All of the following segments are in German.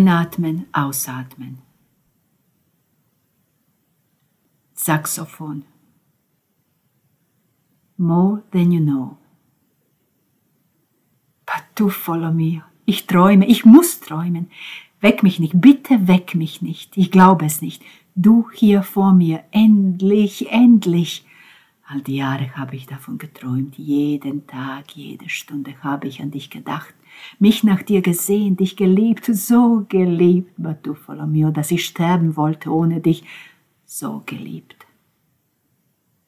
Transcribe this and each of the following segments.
Einatmen, ausatmen. Saxophon. More than you know. Du follow me. Ich träume, ich muss träumen. Weck mich nicht, bitte weck mich nicht. Ich glaube es nicht. Du hier vor mir, endlich, endlich. All die Jahre habe ich davon geträumt, jeden Tag, jede Stunde habe ich an dich gedacht, mich nach dir gesehen, dich geliebt, so geliebt, Batufalo mio, dass ich sterben wollte ohne dich, so geliebt.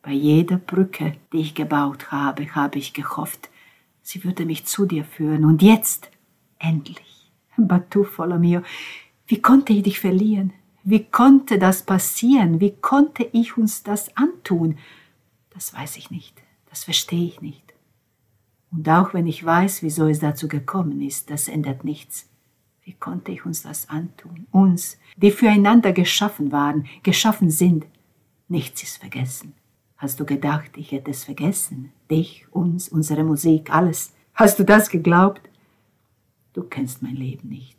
Bei jeder Brücke, die ich gebaut habe, habe ich gehofft, sie würde mich zu dir führen. Und jetzt, endlich, Batufalo mio, wie konnte ich dich verlieren? Wie konnte das passieren? Wie konnte ich uns das antun? Das weiß ich nicht, das verstehe ich nicht. Und auch wenn ich weiß, wieso es dazu gekommen ist, das ändert nichts. Wie konnte ich uns das antun? Uns, die füreinander geschaffen waren, geschaffen sind. Nichts ist vergessen. Hast du gedacht, ich hätte es vergessen? Dich, uns, unsere Musik, alles. Hast du das geglaubt? Du kennst mein Leben nicht.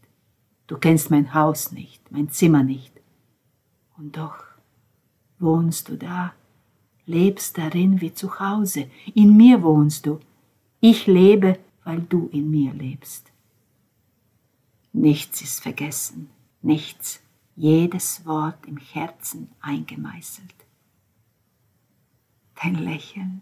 Du kennst mein Haus nicht, mein Zimmer nicht. Und doch wohnst du da lebst darin wie zu Hause. In mir wohnst du. Ich lebe, weil du in mir lebst. Nichts ist vergessen, nichts, jedes Wort im Herzen eingemeißelt. Dein Lächeln,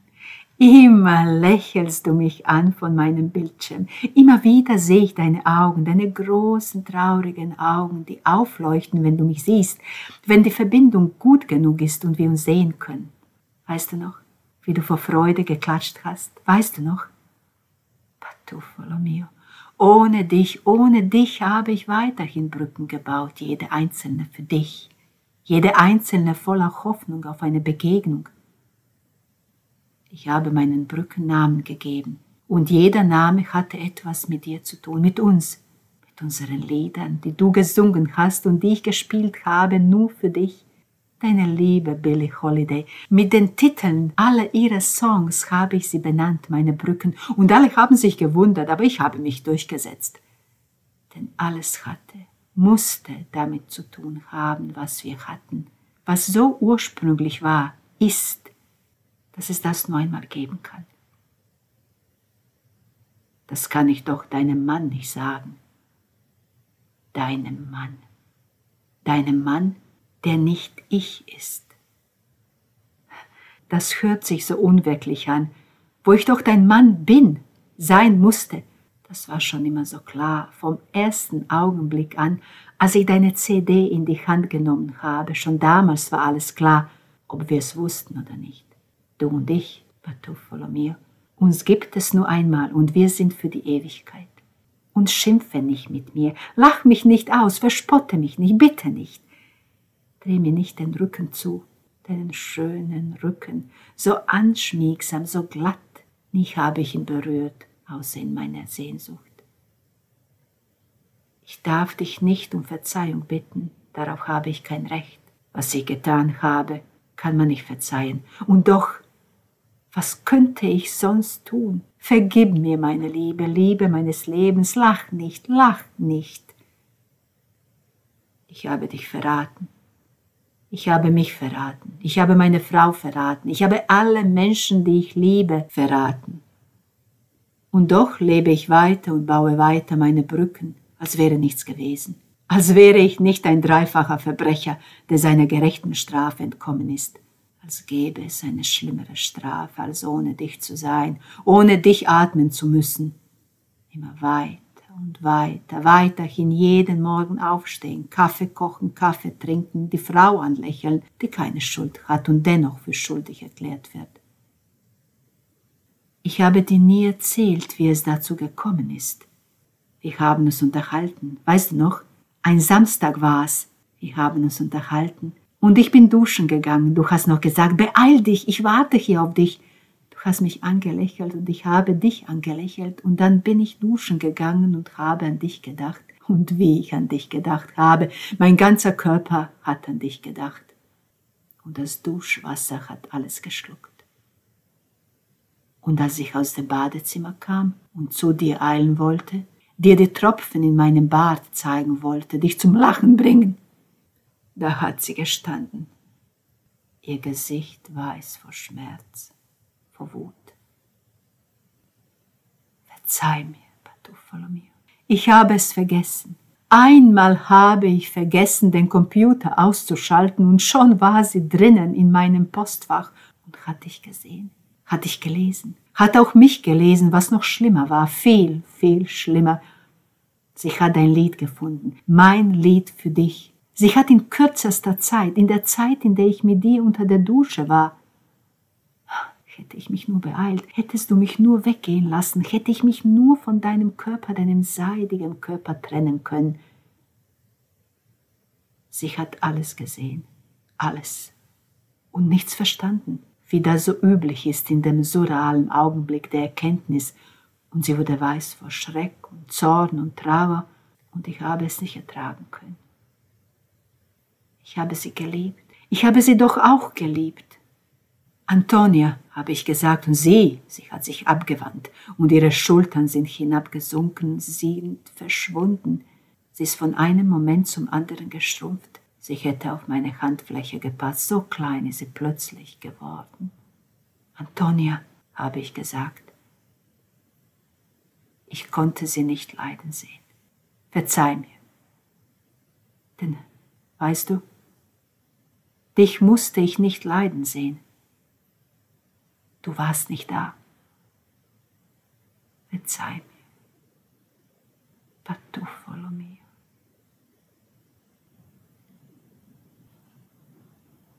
immer lächelst du mich an von meinem Bildschirm. Immer wieder sehe ich deine Augen, deine großen, traurigen Augen, die aufleuchten, wenn du mich siehst, wenn die Verbindung gut genug ist und wir uns sehen können. Weißt du noch, wie du vor Freude geklatscht hast? Weißt du noch? Mio. Ohne dich, ohne dich habe ich weiterhin Brücken gebaut, jede einzelne für dich, jede einzelne voller Hoffnung auf eine Begegnung. Ich habe meinen Brücken Namen gegeben, und jeder Name hatte etwas mit dir zu tun, mit uns, mit unseren Liedern, die du gesungen hast und die ich gespielt habe, nur für dich. Deine liebe Billie Holiday. Mit den Titeln aller ihrer Songs habe ich sie benannt, meine Brücken, und alle haben sich gewundert, aber ich habe mich durchgesetzt. Denn alles hatte, musste damit zu tun haben, was wir hatten, was so ursprünglich war, ist, dass es das nur einmal geben kann. Das kann ich doch deinem Mann nicht sagen. Deinem Mann. Deinem Mann, der nicht ich ist. Das hört sich so unwirklich an, wo ich doch dein Mann bin, sein musste. Das war schon immer so klar, vom ersten Augenblick an, als ich deine CD in die Hand genommen habe. Schon damals war alles klar, ob wir es wussten oder nicht. Du und ich, Batuffolo mir, uns gibt es nur einmal und wir sind für die Ewigkeit. Und schimpfe nicht mit mir, lach mich nicht aus, verspotte mich nicht, bitte nicht. Dreh mir nicht den Rücken zu, deinen schönen Rücken, so anschmiegsam, so glatt, nie habe ich ihn berührt, außer in meiner Sehnsucht. Ich darf dich nicht um Verzeihung bitten, darauf habe ich kein Recht. Was ich getan habe, kann man nicht verzeihen. Und doch, was könnte ich sonst tun? Vergib mir, meine Liebe, Liebe meines Lebens, lach nicht, lach nicht. Ich habe dich verraten. Ich habe mich verraten. Ich habe meine Frau verraten. Ich habe alle Menschen, die ich liebe, verraten. Und doch lebe ich weiter und baue weiter meine Brücken, als wäre nichts gewesen. Als wäre ich nicht ein dreifacher Verbrecher, der seiner gerechten Strafe entkommen ist. Als gäbe es eine schlimmere Strafe, als ohne dich zu sein, ohne dich atmen zu müssen. Immer weit weiter, weiterhin jeden Morgen aufstehen, Kaffee kochen, Kaffee trinken, die Frau anlächeln, die keine Schuld hat und dennoch für schuldig erklärt wird. Ich habe dir nie erzählt, wie es dazu gekommen ist. Wir haben uns unterhalten. Weißt du noch? Ein Samstag war es. Wir haben uns unterhalten. Und ich bin duschen gegangen. Du hast noch gesagt, beeil dich, ich warte hier auf dich hast mich angelächelt und ich habe dich angelächelt und dann bin ich duschen gegangen und habe an dich gedacht und wie ich an dich gedacht habe. Mein ganzer Körper hat an dich gedacht und das Duschwasser hat alles geschluckt. Und als ich aus dem Badezimmer kam und zu dir eilen wollte, dir die Tropfen in meinem Bart zeigen wollte, dich zum Lachen bringen. Da hat sie gestanden. Ihr Gesicht weiß vor Schmerz, vor Wut. Verzeih mir, Bartolomeo. Ich habe es vergessen. Einmal habe ich vergessen, den Computer auszuschalten und schon war sie drinnen in meinem Postfach und hat dich gesehen, hat dich gelesen, hat auch mich gelesen, was noch schlimmer war, viel, viel schlimmer. Sie hat ein Lied gefunden, mein Lied für dich. Sie hat in kürzester Zeit, in der Zeit, in der ich mit dir unter der Dusche war, hätte ich mich nur beeilt, hättest du mich nur weggehen lassen, hätte ich mich nur von deinem Körper, deinem seidigen Körper trennen können. Sie hat alles gesehen, alles und nichts verstanden wie das so üblich ist in dem surrealen Augenblick der Erkenntnis, und sie wurde weiß vor Schreck und Zorn und Trauer, und ich habe es nicht ertragen können. Ich habe sie geliebt. Ich habe sie doch auch geliebt. Antonia, habe ich gesagt, und sie, sie hat sich abgewandt, und ihre Schultern sind hinabgesunken, sie sind verschwunden. Sie ist von einem Moment zum anderen geschrumpft. Sie hätte auf meine Handfläche gepasst, so klein ist sie plötzlich geworden. Antonia, habe ich gesagt. Ich konnte sie nicht leiden sehen. Verzeih mir. Denn, weißt du, dich musste ich nicht leiden sehen. Du warst nicht da. Verzeih mir. Patuffolo mio.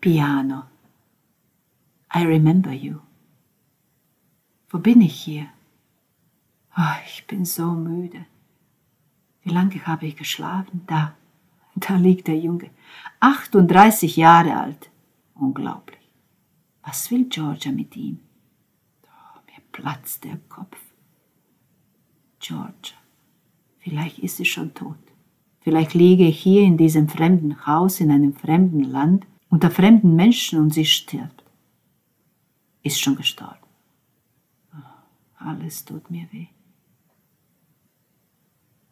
Piano. I remember you. Wo bin ich hier? Oh, ich bin so müde. Wie lange habe ich geschlafen? Da, da liegt der Junge. 38 Jahre alt. Unglaublich. Was will Georgia mit ihm? Platzt der Kopf. Georgia. Vielleicht ist sie schon tot. Vielleicht liege ich hier in diesem fremden Haus in einem fremden Land unter fremden Menschen und sie stirbt. Ist schon gestorben. Alles tut mir weh.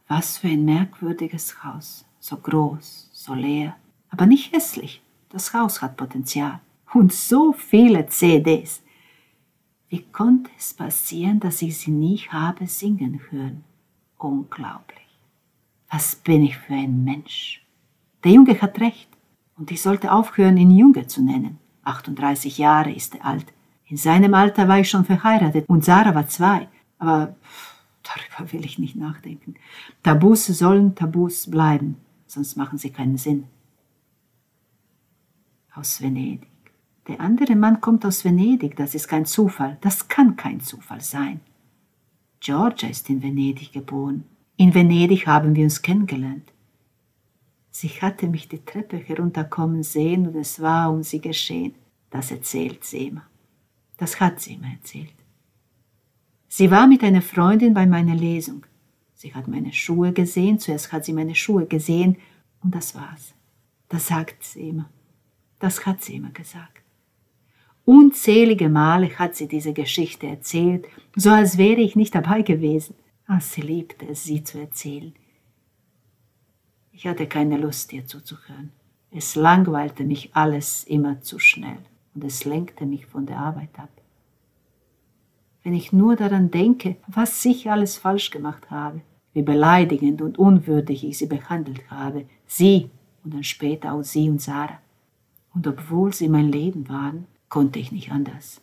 Was für ein merkwürdiges Haus. So groß, so leer, aber nicht hässlich. Das Haus hat Potenzial. Und so viele CDs. Wie konnte es passieren, dass ich sie nie habe singen hören? Unglaublich. Was bin ich für ein Mensch? Der Junge hat recht. Und ich sollte aufhören, ihn Junge zu nennen. 38 Jahre ist er alt. In seinem Alter war ich schon verheiratet und Sarah war zwei. Aber darüber will ich nicht nachdenken. Tabus sollen Tabus bleiben, sonst machen sie keinen Sinn. Aus Venedig. Der andere Mann kommt aus Venedig, das ist kein Zufall, das kann kein Zufall sein. Georgia ist in Venedig geboren. In Venedig haben wir uns kennengelernt. Sie hatte mich die Treppe herunterkommen sehen und es war um sie geschehen. Das erzählt sie immer. Das hat sie immer erzählt. Sie war mit einer Freundin bei meiner Lesung. Sie hat meine Schuhe gesehen, zuerst hat sie meine Schuhe gesehen und das war's. Das sagt sie immer. Das hat sie immer gesagt. Unzählige Male hat sie diese Geschichte erzählt, so als wäre ich nicht dabei gewesen. Ach, sie liebte es, sie zu erzählen. Ich hatte keine Lust, ihr zuzuhören. Es langweilte mich alles immer zu schnell und es lenkte mich von der Arbeit ab. Wenn ich nur daran denke, was ich alles falsch gemacht habe, wie beleidigend und unwürdig ich sie behandelt habe, sie und dann später auch sie und Sarah. Und obwohl sie mein Leben waren, konnte ich nicht anders.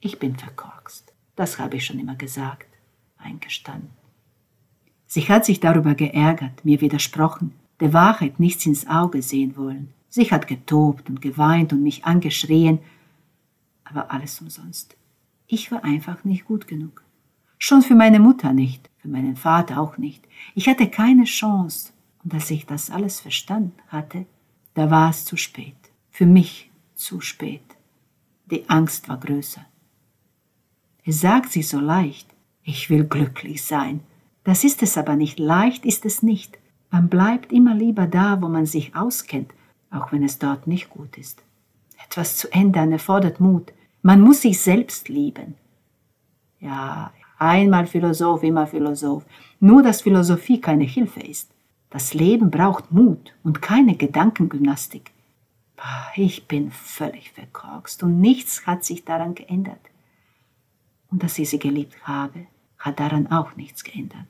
Ich bin verkorkst. Das habe ich schon immer gesagt, eingestanden. Sie hat sich darüber geärgert, mir widersprochen, der Wahrheit nichts ins Auge sehen wollen. Sie hat getobt und geweint und mich angeschrien, aber alles umsonst. Ich war einfach nicht gut genug. Schon für meine Mutter nicht, für meinen Vater auch nicht. Ich hatte keine Chance. Und als ich das alles verstanden hatte, da war es zu spät. Für mich zu spät. Die Angst war größer. Es sagt sich so leicht, ich will glücklich sein. Das ist es aber nicht. Leicht ist es nicht. Man bleibt immer lieber da, wo man sich auskennt, auch wenn es dort nicht gut ist. Etwas zu ändern erfordert Mut. Man muss sich selbst lieben. Ja, Einmal Philosoph, immer Philosoph. Nur, dass Philosophie keine Hilfe ist. Das Leben braucht Mut und keine Gedankengymnastik. Ich bin völlig verkorkst und nichts hat sich daran geändert. Und dass ich sie geliebt habe, hat daran auch nichts geändert.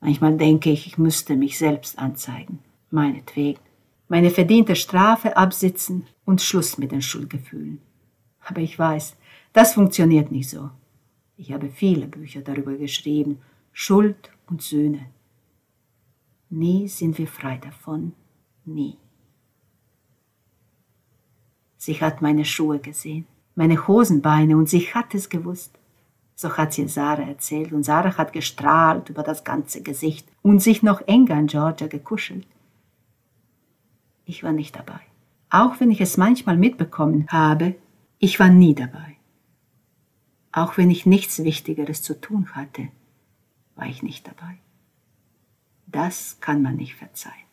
Manchmal denke ich, ich müsste mich selbst anzeigen, meinetwegen. Meine verdiente Strafe absitzen und Schluss mit den Schuldgefühlen. Aber ich weiß, das funktioniert nicht so. Ich habe viele Bücher darüber geschrieben, Schuld und Sühne. Nie sind wir frei davon, nie. Sie hat meine Schuhe gesehen, meine Hosenbeine und sie hat es gewusst. So hat sie Sarah erzählt und Sarah hat gestrahlt über das ganze Gesicht und sich noch enger an Georgia gekuschelt. Ich war nicht dabei. Auch wenn ich es manchmal mitbekommen habe, ich war nie dabei. Auch wenn ich nichts Wichtigeres zu tun hatte, war ich nicht dabei. Das kann man nicht verzeihen.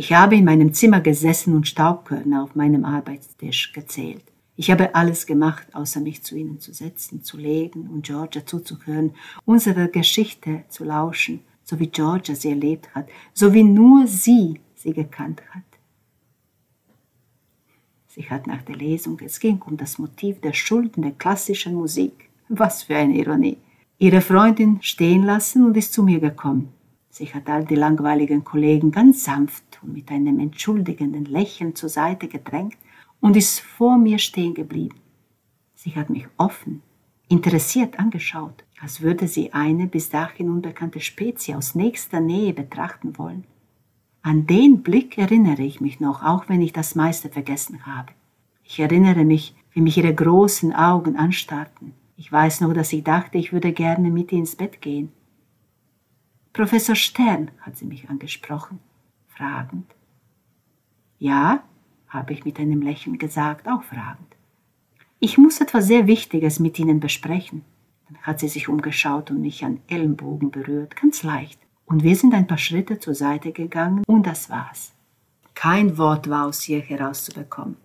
Ich habe in meinem Zimmer gesessen und Staubkörner auf meinem Arbeitstisch gezählt. Ich habe alles gemacht, außer mich zu ihnen zu setzen, zu legen und Georgia zuzuhören, unserer Geschichte zu lauschen, so wie Georgia sie erlebt hat, so wie nur sie sie gekannt hat. Sie hat nach der Lesung, es ging um das Motiv der Schulden der klassischen Musik. Was für eine Ironie. Ihre Freundin stehen lassen und ist zu mir gekommen. Sie hat all die langweiligen Kollegen ganz sanft mit einem entschuldigenden Lächeln zur Seite gedrängt und ist vor mir stehen geblieben. Sie hat mich offen, interessiert angeschaut, als würde sie eine bis dahin unbekannte Spezie aus nächster Nähe betrachten wollen. An den Blick erinnere ich mich noch, auch wenn ich das meiste vergessen habe. Ich erinnere mich, wie mich ihre großen Augen anstarrten. Ich weiß noch, dass ich dachte, ich würde gerne mit ihr ins Bett gehen. Professor Stern hat sie mich angesprochen, fragend. Ja, habe ich mit einem Lächeln gesagt, auch fragend. Ich muss etwas sehr Wichtiges mit Ihnen besprechen. Dann hat sie sich umgeschaut und mich an Ellenbogen berührt, ganz leicht. Und wir sind ein paar Schritte zur Seite gegangen und das war's. Kein Wort war aus ihr herauszubekommen.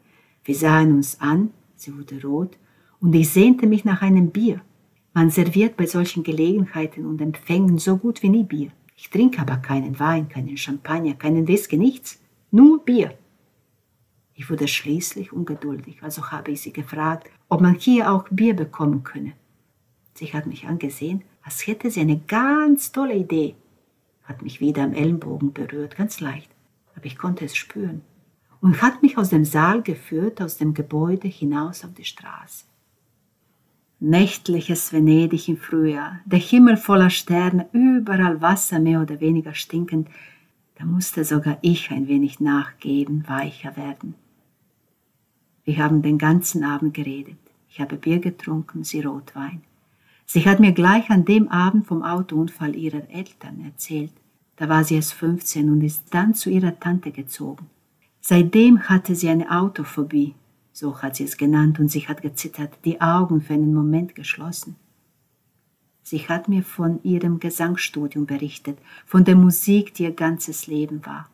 Wir sahen uns an, sie wurde rot, und ich sehnte mich nach einem Bier. Man serviert bei solchen Gelegenheiten und Empfängen so gut wie nie Bier. Ich trinke aber keinen Wein, keinen Champagner, keinen Whisky, nichts. Nur Bier. Ich wurde schließlich ungeduldig, also habe ich sie gefragt, ob man hier auch Bier bekommen könne. Sie hat mich angesehen, als hätte sie eine ganz tolle Idee, hat mich wieder am Ellenbogen berührt, ganz leicht, aber ich konnte es spüren, und hat mich aus dem Saal geführt, aus dem Gebäude hinaus auf die Straße. Nächtliches Venedig im Frühjahr, der Himmel voller Sterne, überall Wasser mehr oder weniger stinkend, da musste sogar ich ein wenig nachgeben, weicher werden. Wir haben den ganzen Abend geredet. Ich habe Bier getrunken, sie Rotwein. Sie hat mir gleich an dem Abend vom Autounfall ihrer Eltern erzählt. Da war sie erst 15 und ist dann zu ihrer Tante gezogen. Seitdem hatte sie eine Autophobie so hat sie es genannt, und sie hat gezittert, die Augen für einen Moment geschlossen. Sie hat mir von ihrem Gesangsstudium berichtet, von der Musik, die ihr ganzes Leben war.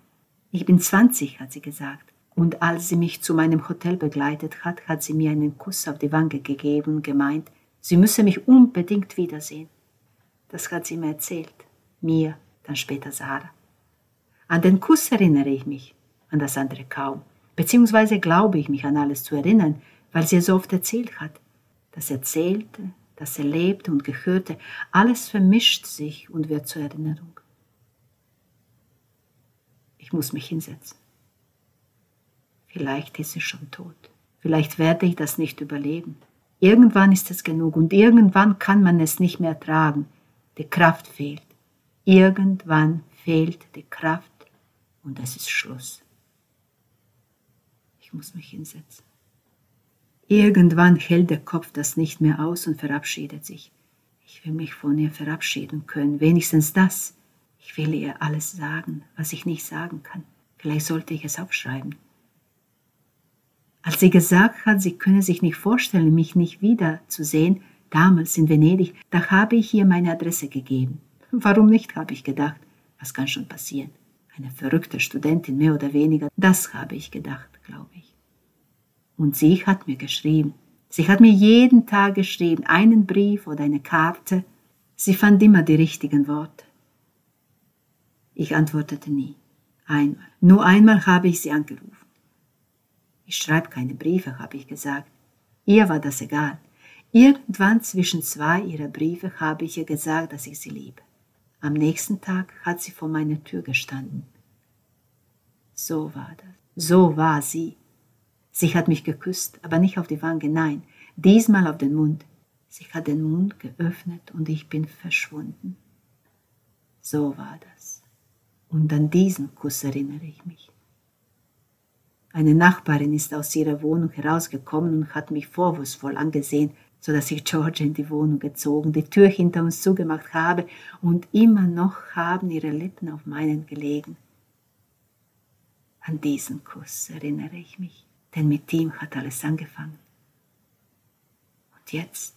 Ich bin 20, hat sie gesagt, und als sie mich zu meinem Hotel begleitet hat, hat sie mir einen Kuss auf die Wange gegeben und gemeint, sie müsse mich unbedingt wiedersehen. Das hat sie mir erzählt, mir, dann später Sarah. An den Kuss erinnere ich mich, an das andere kaum. Beziehungsweise glaube ich mich an alles zu erinnern, weil sie es so oft erzählt hat. Das Erzählte, das Erlebte und Gehörte, alles vermischt sich und wird zur Erinnerung. Ich muss mich hinsetzen. Vielleicht ist sie schon tot. Vielleicht werde ich das nicht überleben. Irgendwann ist es genug und irgendwann kann man es nicht mehr tragen. Die Kraft fehlt. Irgendwann fehlt die Kraft und es ist Schluss. Muss mich hinsetzen. Irgendwann hält der Kopf das nicht mehr aus und verabschiedet sich. Ich will mich von ihr verabschieden können, wenigstens das. Ich will ihr alles sagen, was ich nicht sagen kann. Vielleicht sollte ich es aufschreiben. Als sie gesagt hat, sie könne sich nicht vorstellen, mich nicht wiederzusehen, damals in Venedig, da habe ich ihr meine Adresse gegeben. Warum nicht, habe ich gedacht. Was kann schon passieren? Eine verrückte Studentin mehr oder weniger, das habe ich gedacht, glaube ich. Und sie hat mir geschrieben, Sie hat mir jeden Tag geschrieben, einen Brief oder eine Karte. Sie fand immer die richtigen Worte. Ich antwortete nie. Einmal. Nur einmal habe ich sie angerufen. Ich schreibe keine Briefe, habe ich gesagt. Ihr war das egal. Irgendwann zwischen zwei ihrer Briefe habe ich ihr gesagt, dass ich sie liebe. Am nächsten Tag hat sie vor meiner Tür gestanden. So war das. So war sie. Sie hat mich geküsst, aber nicht auf die Wange, nein, diesmal auf den Mund. Sie hat den Mund geöffnet und ich bin verschwunden. So war das. Und an diesen Kuss erinnere ich mich. Eine Nachbarin ist aus ihrer Wohnung herausgekommen und hat mich vorwurfsvoll angesehen, so dass ich George in die Wohnung gezogen, die Tür hinter uns zugemacht habe und immer noch haben ihre Lippen auf meinen gelegen. An diesen Kuss erinnere ich mich, denn mit ihm hat alles angefangen. Und jetzt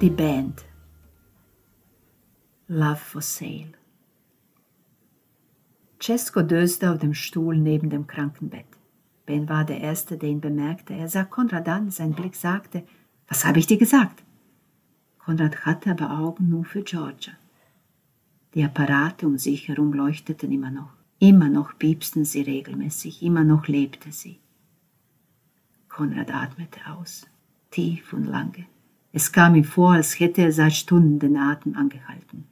Die Band Love for Sale. Cesco döste auf dem Stuhl neben dem Krankenbett. Ben war der Erste, der ihn bemerkte. Er sah Konrad an, sein Blick sagte, was habe ich dir gesagt? Konrad hatte aber Augen nur für Georgia. Die Apparate um sich herum leuchteten immer noch. Immer noch piepsten sie regelmäßig, immer noch lebte sie. Konrad atmete aus, tief und lange. Es kam ihm vor, als hätte er seit Stunden den Atem angehalten.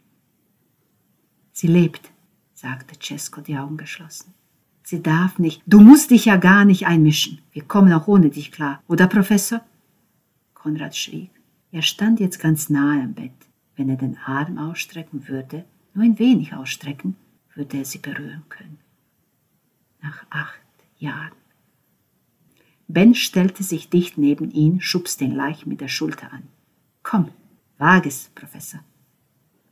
Sie lebt, sagte Cesco, die Augen geschlossen. Sie darf nicht. Du musst dich ja gar nicht einmischen. Wir kommen auch ohne dich klar. Oder, Professor? Konrad schwieg. Er stand jetzt ganz nahe am Bett. Wenn er den Arm ausstrecken würde, nur ein wenig ausstrecken, würde er sie berühren können. Nach acht Jahren. Ben stellte sich dicht neben ihn, schubste ihn leicht mit der Schulter an. Komm, wag es, Professor.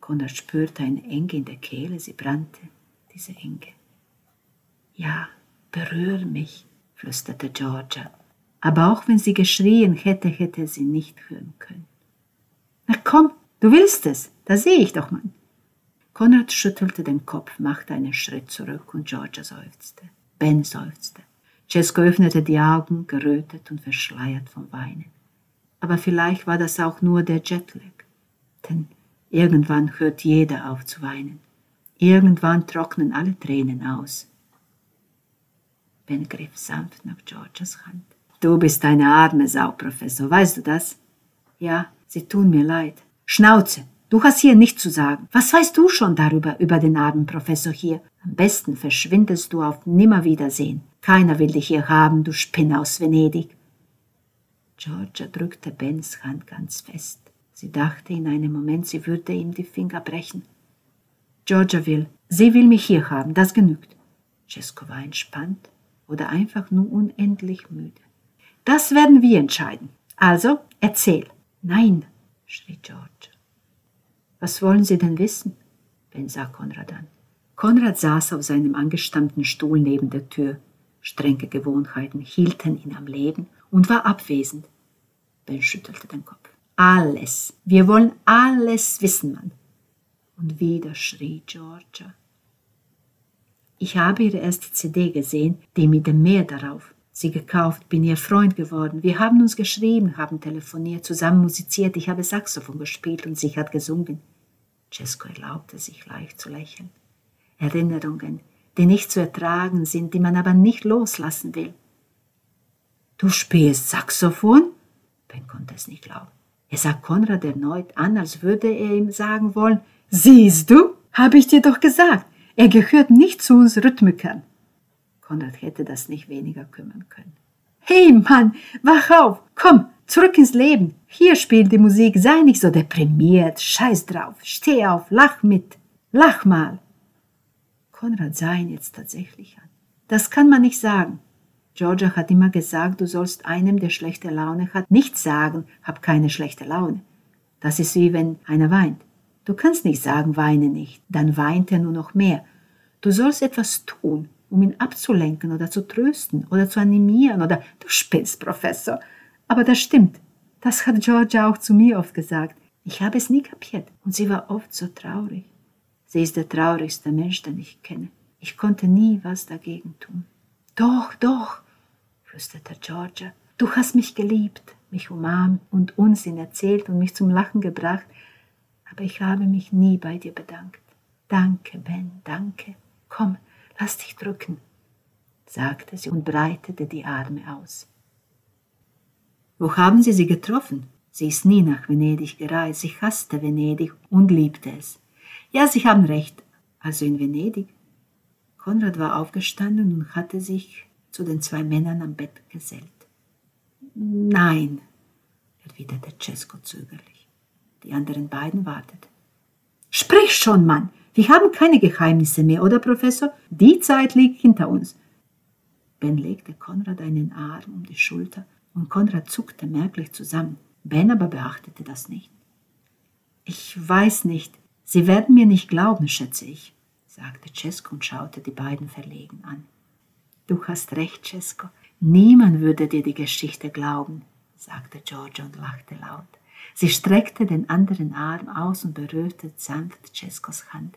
Konrad spürte eine Enge in der Kehle, sie brannte, diese Enge. Ja, berühre mich, flüsterte Georgia. Aber auch wenn sie geschrien hätte, hätte er sie nicht hören können. Na komm, du willst es, da sehe ich doch, Mann. Konrad schüttelte den Kopf, machte einen Schritt zurück und Georgia seufzte. Ben seufzte. Cesco öffnete die Augen, gerötet und verschleiert vom Weinen. Aber vielleicht war das auch nur der Jetlag. Denn irgendwann hört jeder auf zu weinen. Irgendwann trocknen alle Tränen aus. Ben griff sanft nach Georges Hand. Du bist eine arme Sau, Professor, weißt du das? Ja, sie tun mir leid. Schnauze, du hast hier nichts zu sagen. Was weißt du schon darüber, über den armen Professor hier? Am besten verschwindest du auf Nimmerwiedersehen. Keiner will dich hier haben, du Spinne aus Venedig. Georgia drückte Bens Hand ganz fest. Sie dachte in einem Moment, sie würde ihm die Finger brechen. Georgia will, sie will mich hier haben, das genügt. Cesco war entspannt oder einfach nur unendlich müde. Das werden wir entscheiden. Also, erzähl. Nein, schrie Georgia. Was wollen Sie denn wissen? Ben sah Konrad an. Konrad saß auf seinem angestammten Stuhl neben der Tür. Strenge Gewohnheiten hielten ihn am Leben und war abwesend. Ben schüttelte den Kopf. Alles. Wir wollen alles wissen, Mann. Und wieder schrie Georgia. Ich habe ihre erste CD gesehen, die mit dem Meer darauf. Sie gekauft, bin ihr Freund geworden. Wir haben uns geschrieben, haben telefoniert, zusammen musiziert. Ich habe Saxophon gespielt und sie hat gesungen. Cesco erlaubte sich leicht zu lächeln. Erinnerungen, die nicht zu ertragen sind, die man aber nicht loslassen will. Du spielst Saxophon? Ben konnte es nicht glauben. Er sah Konrad erneut an, als würde er ihm sagen wollen, Siehst du, habe ich dir doch gesagt, er gehört nicht zu uns Rhythmikern. Konrad hätte das nicht weniger kümmern können. Hey Mann, wach auf, komm, zurück ins Leben. Hier spielt die Musik, sei nicht so deprimiert, scheiß drauf, steh auf, lach mit, lach mal. Konrad sah ihn jetzt tatsächlich an. Das kann man nicht sagen. Georgia hat immer gesagt, du sollst einem, der schlechte Laune hat, nicht sagen, hab keine schlechte Laune. Das ist wie wenn einer weint. Du kannst nicht sagen, weine nicht, dann weint er nur noch mehr. Du sollst etwas tun, um ihn abzulenken oder zu trösten oder zu animieren oder du spinnst, Professor. Aber das stimmt. Das hat Georgia auch zu mir oft gesagt. Ich habe es nie kapiert und sie war oft so traurig. Sie ist der traurigste Mensch, den ich kenne. Ich konnte nie was dagegen tun. Doch, doch, flüsterte Georgia. Du hast mich geliebt, mich umarmt und Unsinn erzählt und mich zum Lachen gebracht, aber ich habe mich nie bei dir bedankt. Danke, Ben, danke. Komm, lass dich drücken, sagte sie und breitete die Arme aus. Wo haben Sie sie getroffen? Sie ist nie nach Venedig gereist, sie hasste Venedig und liebte es. Ja, Sie haben recht, also in Venedig. Konrad war aufgestanden und hatte sich zu den zwei Männern am Bett gesellt. Nein, erwiderte Cesco zögerlich. Die anderen beiden warteten. Sprich schon, Mann! Wir haben keine Geheimnisse mehr, oder Professor? Die Zeit liegt hinter uns. Ben legte Konrad einen Arm um die Schulter und Konrad zuckte merklich zusammen. Ben aber beachtete das nicht. Ich weiß nicht, Sie werden mir nicht glauben, schätze ich, sagte Cesco und schaute die beiden verlegen an. Du hast recht, Cesco. Niemand würde dir die Geschichte glauben, sagte Georgia und lachte laut. Sie streckte den anderen Arm aus und berührte sanft Cescos Hand.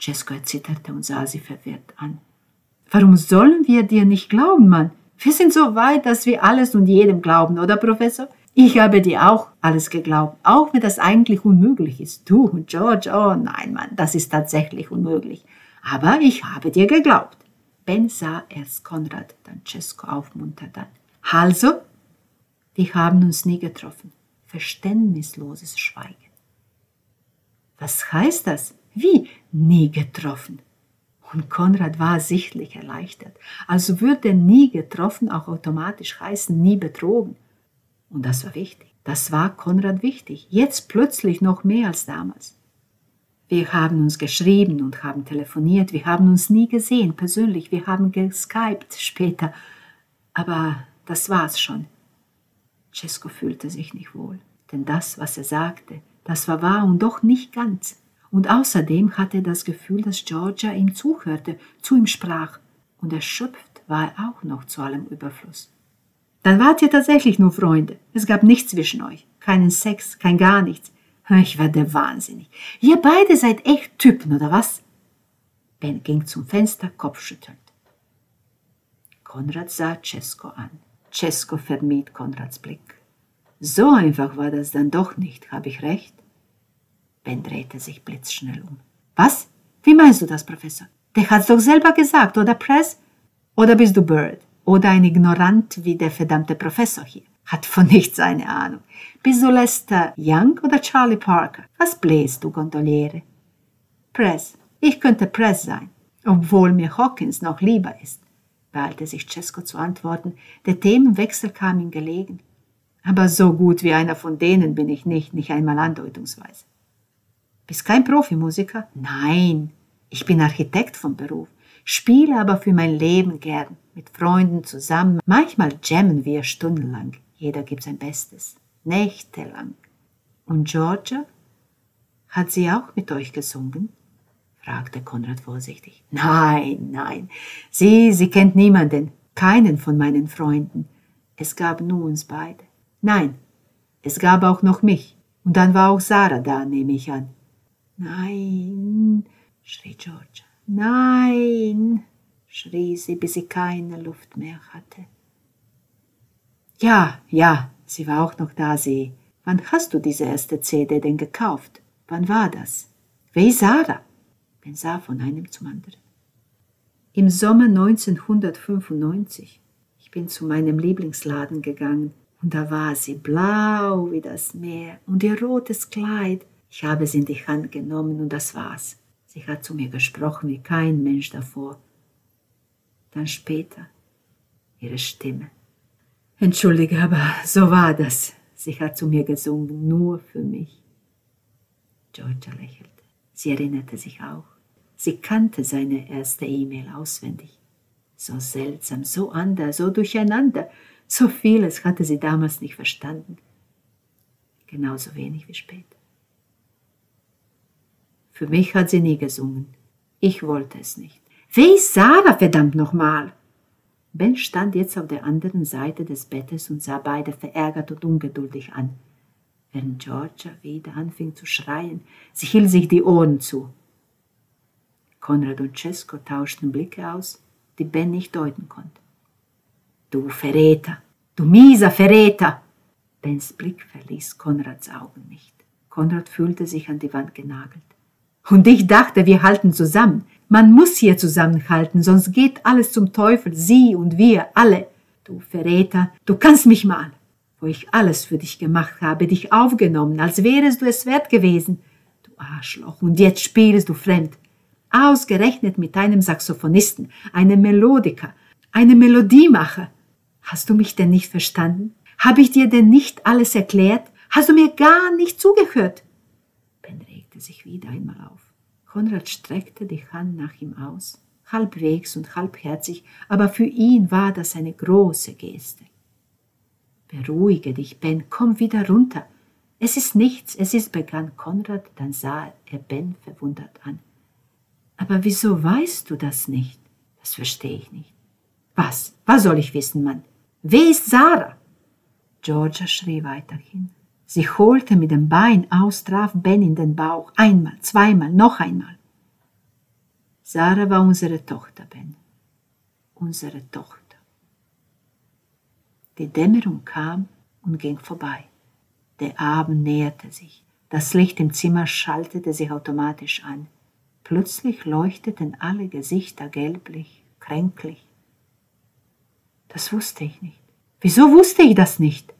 Cesco erzitterte und sah sie verwirrt an. Warum sollen wir dir nicht glauben, Mann? Wir sind so weit, dass wir alles und jedem glauben, oder Professor? Ich habe dir auch alles geglaubt, auch wenn das eigentlich unmöglich ist. Du und George, oh nein, Mann, das ist tatsächlich unmöglich. Aber ich habe dir geglaubt. Ben sah erst Konrad, dann Cesco aufmuntert an. Also, wir haben uns nie getroffen. Verständnisloses Schweigen. Was heißt das? Wie nie getroffen? Und Konrad war sichtlich erleichtert. Also würde nie getroffen auch automatisch heißen nie betrogen. Und das war wichtig. Das war Konrad wichtig. Jetzt plötzlich noch mehr als damals. Wir haben uns geschrieben und haben telefoniert. Wir haben uns nie gesehen, persönlich. Wir haben geskypt später. Aber das war's schon. Cesco fühlte sich nicht wohl. Denn das, was er sagte, das war wahr und doch nicht ganz. Und außerdem hatte er das Gefühl, dass Georgia ihm zuhörte, zu ihm sprach. Und erschöpft war er auch noch zu allem Überfluss. Dann wart ihr tatsächlich nur Freunde. Es gab nichts zwischen euch. Keinen Sex, kein gar nichts. Ich werde wahnsinnig. Ihr beide seid echt Typen, oder was? Ben ging zum Fenster, kopfschüttelnd. Konrad sah Cesco an. Cesco vermied Konrads Blick. So einfach war das dann doch nicht, habe ich recht? Ben drehte sich blitzschnell um. Was? Wie meinst du das, Professor? Der hat's doch selber gesagt, oder Press? Oder bist du Bird? Oder ein Ignorant wie der verdammte Professor hier? Hat von nichts eine Ahnung. Bist du Lester Young oder Charlie Parker? Was bläst du, Gondoliere? Press. Ich könnte Press sein, obwohl mir Hawkins noch lieber ist, beeilte sich Cesco zu antworten. Der Themenwechsel kam ihm gelegen. Aber so gut wie einer von denen bin ich nicht, nicht einmal andeutungsweise. Bist kein Profimusiker? Nein, ich bin Architekt vom Beruf, spiele aber für mein Leben gern, mit Freunden zusammen. Manchmal jammen wir stundenlang, jeder gibt sein Bestes, nächtelang. Und Georgia? Hat sie auch mit euch gesungen? fragte Konrad vorsichtig. Nein, nein, sie, sie kennt niemanden, keinen von meinen Freunden. Es gab nur uns beide. Nein, es gab auch noch mich. Und dann war auch Sarah da, nehme ich an. Nein, schrie Georgia. Nein, schrie sie, bis sie keine Luft mehr hatte. Ja, ja, sie war auch noch da, sie. Wann hast du diese erste CD denn gekauft? Wann war das? Wer Sarah? Ben sah von einem zum anderen. Im Sommer 1995. Ich bin zu meinem Lieblingsladen gegangen und da war sie blau wie das Meer und ihr rotes Kleid ich habe sie in die Hand genommen und das war's. Sie hat zu mir gesprochen wie kein Mensch davor. Dann später ihre Stimme. Entschuldige, aber so war das. Sie hat zu mir gesungen, nur für mich. Georgia lächelte. Sie erinnerte sich auch. Sie kannte seine erste E-Mail auswendig. So seltsam, so anders, so durcheinander. So vieles hatte sie damals nicht verstanden. Genauso wenig wie später. Für mich hat sie nie gesungen. Ich wollte es nicht. Wer ist Sarah, verdammt nochmal? Ben stand jetzt auf der anderen Seite des Bettes und sah beide verärgert und ungeduldig an. Während Georgia wieder anfing zu schreien, sie hielt sich die Ohren zu. Konrad und Cesco tauschten Blicke aus, die Ben nicht deuten konnte. Du Verräter, du mieser Verräter! Bens Blick verließ Konrads Augen nicht. Konrad fühlte sich an die Wand genagelt. Und ich dachte, wir halten zusammen. Man muss hier zusammenhalten, sonst geht alles zum Teufel, sie und wir, alle. Du Verräter, du kannst mich mal, wo ich alles für dich gemacht habe, dich aufgenommen, als wärest du es wert gewesen. Du Arschloch, und jetzt spielst du fremd. Ausgerechnet mit einem Saxophonisten, einem Melodiker, einem Melodiemacher. Hast du mich denn nicht verstanden? Habe ich dir denn nicht alles erklärt? Hast du mir gar nicht zugehört? Sich wieder einmal auf. Konrad streckte die Hand nach ihm aus, halbwegs und halbherzig, aber für ihn war das eine große Geste. Beruhige dich, Ben, komm wieder runter. Es ist nichts, es ist, begann Konrad, dann sah er Ben verwundert an. Aber wieso weißt du das nicht? Das verstehe ich nicht. Was? Was soll ich wissen, Mann? Wer ist Sarah? Georgia schrie weiterhin. Sie holte mit dem Bein aus, traf Ben in den Bauch, einmal, zweimal, noch einmal. Sarah war unsere Tochter, Ben. Unsere Tochter. Die Dämmerung kam und ging vorbei. Der Abend näherte sich. Das Licht im Zimmer schaltete sich automatisch an. Plötzlich leuchteten alle Gesichter gelblich, kränklich. Das wusste ich nicht. Wieso wusste ich das nicht?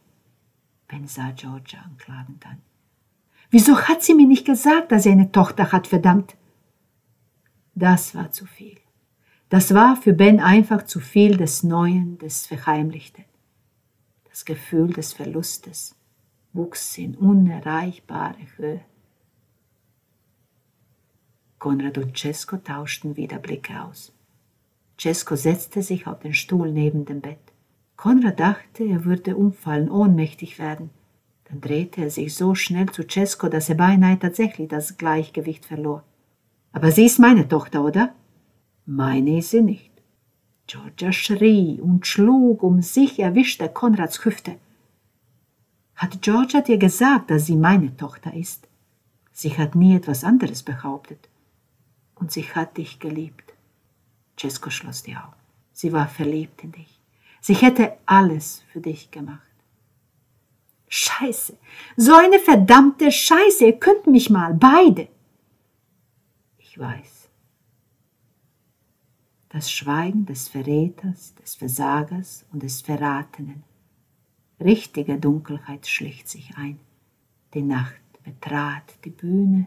Ben sah Georgia anklagend an. Wieso hat sie mir nicht gesagt, dass sie eine Tochter hat, verdammt? Das war zu viel. Das war für Ben einfach zu viel des Neuen, des Verheimlichten. Das Gefühl des Verlustes wuchs in unerreichbare Höhe. Konrad und Cesco tauschten wieder Blicke aus. Cesco setzte sich auf den Stuhl neben dem Bett. Konrad dachte, er würde umfallen, ohnmächtig werden. Dann drehte er sich so schnell zu Cesco, dass er beinahe tatsächlich das Gleichgewicht verlor. Aber sie ist meine Tochter, oder? Meine ist sie nicht. Georgia schrie und schlug um sich, erwischte Konrads Hüfte. Hat Georgia dir gesagt, dass sie meine Tochter ist? Sie hat nie etwas anderes behauptet. Und sie hat dich geliebt. Cesco schloss die Augen. Sie war verliebt in dich. Sie hätte alles für dich gemacht. Scheiße, so eine verdammte Scheiße, ihr könnt mich mal, beide. Ich weiß. Das Schweigen des Verräters, des Versagers und des Verratenen. Richtige Dunkelheit schlicht sich ein. Die Nacht betrat die Bühne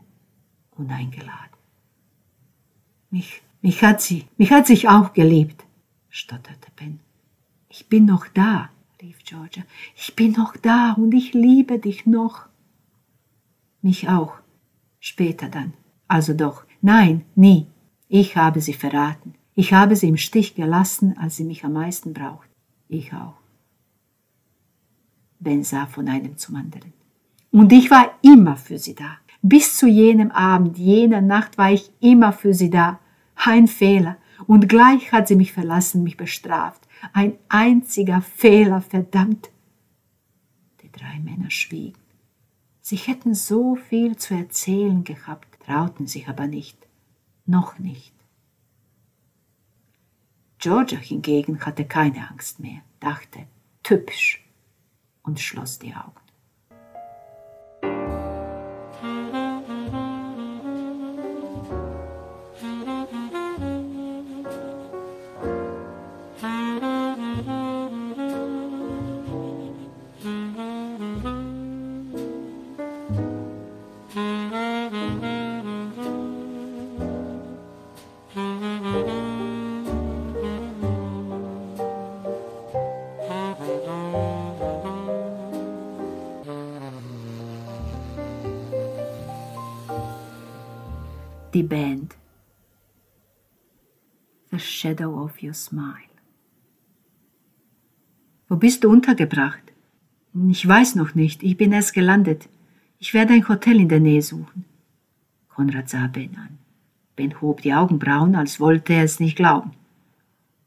uneingeladen. Mich, mich hat sie, mich hat sich auch geliebt, stotterte Ben. Ich bin noch da, rief Georgia. Ich bin noch da und ich liebe dich noch. Mich auch. Später dann. Also doch. Nein, nie. Ich habe sie verraten. Ich habe sie im Stich gelassen, als sie mich am meisten braucht. Ich auch. Ben sah von einem zum anderen. Und ich war immer für sie da. Bis zu jenem Abend, jener Nacht war ich immer für sie da. Ein Fehler. Und gleich hat sie mich verlassen, mich bestraft ein einziger Fehler, verdammt. Die drei Männer schwiegen. Sie hätten so viel zu erzählen gehabt, trauten sich aber nicht. Noch nicht. Georgia hingegen hatte keine Angst mehr, dachte, typisch, und schloss die Augen. Your smile. Wo bist du untergebracht? Ich weiß noch nicht, ich bin erst gelandet. Ich werde ein Hotel in der Nähe suchen. Konrad sah Ben an. Ben hob die Augenbrauen, als wollte er es nicht glauben.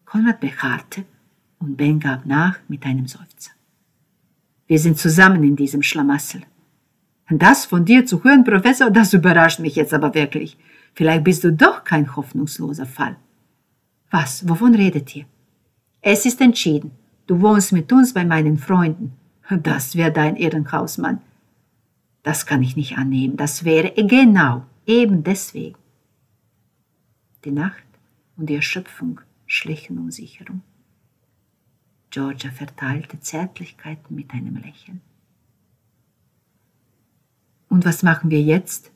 Konrad beharrte und Ben gab nach mit einem Seufzer. Wir sind zusammen in diesem Schlamassel. Das von dir zu hören, Professor, das überrascht mich jetzt aber wirklich. Vielleicht bist du doch kein hoffnungsloser Fall. Was? Wovon redet ihr? Es ist entschieden. Du wohnst mit uns bei meinen Freunden. Das wäre dein Ehrenhausmann. Das kann ich nicht annehmen. Das wäre genau, eben deswegen. Die Nacht und die Erschöpfung schlichen um sich herum. Georgia verteilte Zärtlichkeiten mit einem Lächeln. Und was machen wir jetzt?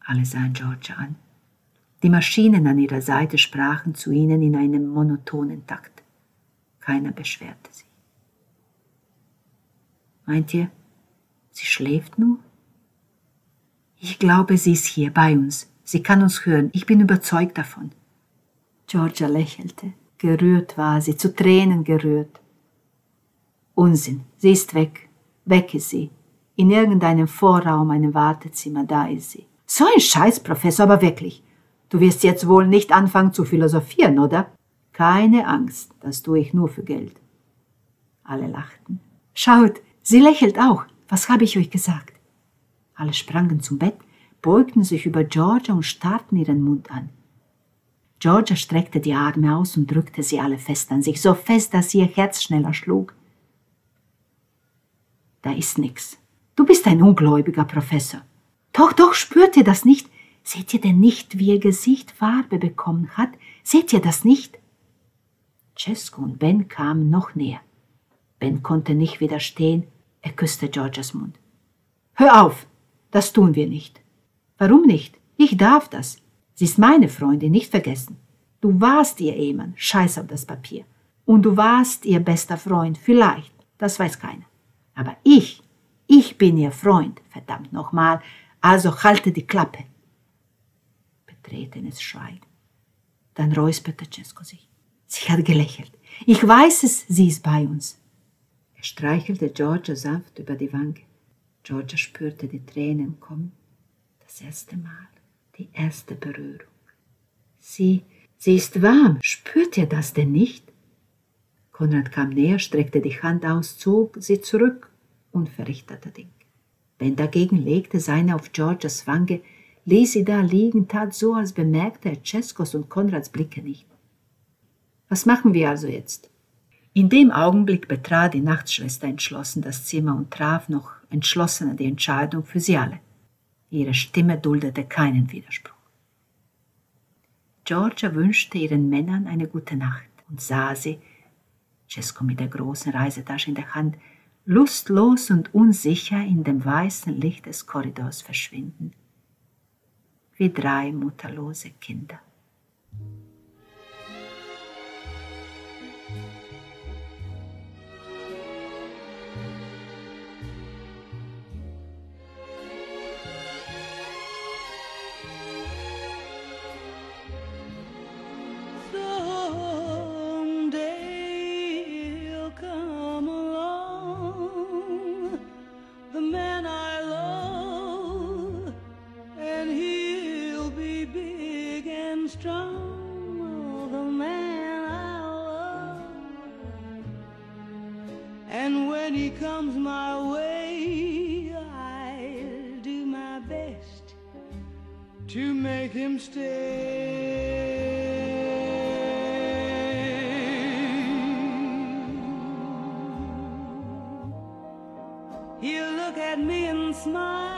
Alle sahen Georgia an. Die Maschinen an ihrer Seite sprachen zu ihnen in einem monotonen Takt. Keiner beschwerte sich. Meint ihr, sie schläft nur? Ich glaube, sie ist hier bei uns. Sie kann uns hören. Ich bin überzeugt davon. Georgia lächelte. Gerührt war sie, zu Tränen gerührt. Unsinn, sie ist weg. Weg ist sie. In irgendeinem Vorraum, einem Wartezimmer, da ist sie. So ein Scheiß, Professor, aber wirklich. Du wirst jetzt wohl nicht anfangen zu philosophieren, oder? Keine Angst, das tue ich nur für Geld. Alle lachten. Schaut, sie lächelt auch. Was habe ich euch gesagt? Alle sprangen zum Bett, beugten sich über Georgia und starrten ihren Mund an. Georgia streckte die Arme aus und drückte sie alle fest an sich, so fest, dass ihr Herz schneller schlug. Da ist nix. Du bist ein ungläubiger Professor. Doch, doch, spürt ihr das nicht? Seht ihr denn nicht, wie ihr Gesicht Farbe bekommen hat? Seht ihr das nicht? Cesco und Ben kamen noch näher. Ben konnte nicht widerstehen, er küsste Georgias Mund. Hör auf, das tun wir nicht. Warum nicht? Ich darf das. Sie ist meine Freundin, nicht vergessen. Du warst ihr Ehemann, scheiß auf das Papier. Und du warst ihr bester Freund, vielleicht, das weiß keiner. Aber ich, ich bin ihr Freund, verdammt nochmal, also halte die Klappe. Betretenes Schweigen. Dann räusperte Cesco sich. Sie hat gelächelt. Ich weiß es, sie ist bei uns. Er streichelte Georgia sanft über die Wange. Georgia spürte die Tränen kommen. Das erste Mal, die erste Berührung. Sie, sie ist warm. Spürt ihr das denn nicht? Konrad kam näher, streckte die Hand aus, zog sie zurück und verrichtete Ding. Ben dagegen legte seine auf Georgias Wange, ließ sie da liegen, tat so, als bemerkte er Ceskos und Konrads Blicke nicht. Was machen wir also jetzt? In dem Augenblick betrat die Nachtschwester entschlossen das Zimmer und traf noch entschlossener die Entscheidung für sie alle. Ihre Stimme duldete keinen Widerspruch. Georgia wünschte ihren Männern eine gute Nacht und sah sie, Cesco mit der großen Reisetasche in der Hand, lustlos und unsicher in dem weißen Licht des Korridors verschwinden, wie drei mutterlose Kinder. And when he comes my way, I'll do my best to make him stay. He'll look at me and smile.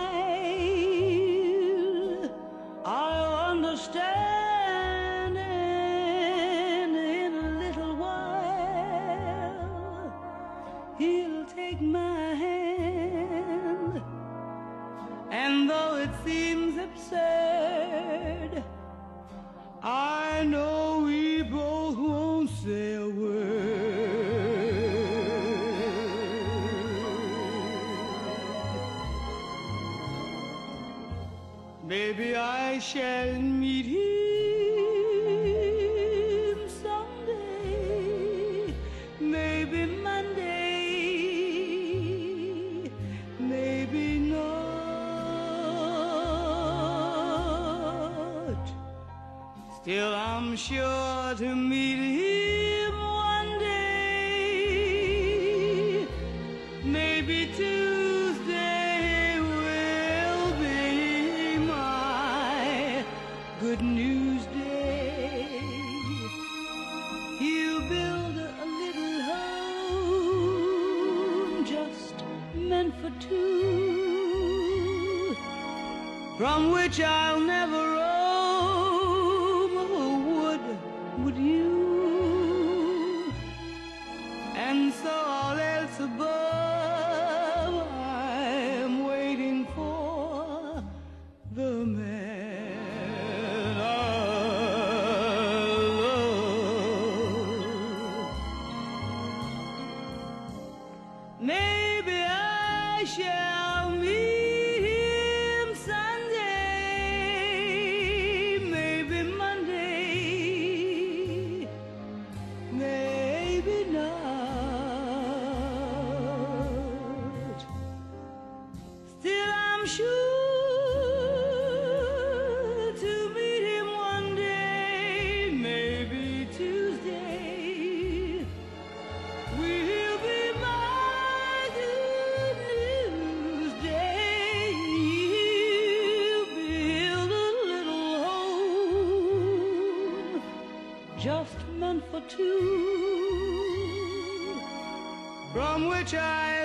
Still, I'm sure to meet him one day. Maybe Tuesday will be my good news day. He'll build a little home just meant for two, from which I'll never sure to meet him one day, maybe Tuesday. Will be my good news day. He'll build a little home just meant for two, from which I'll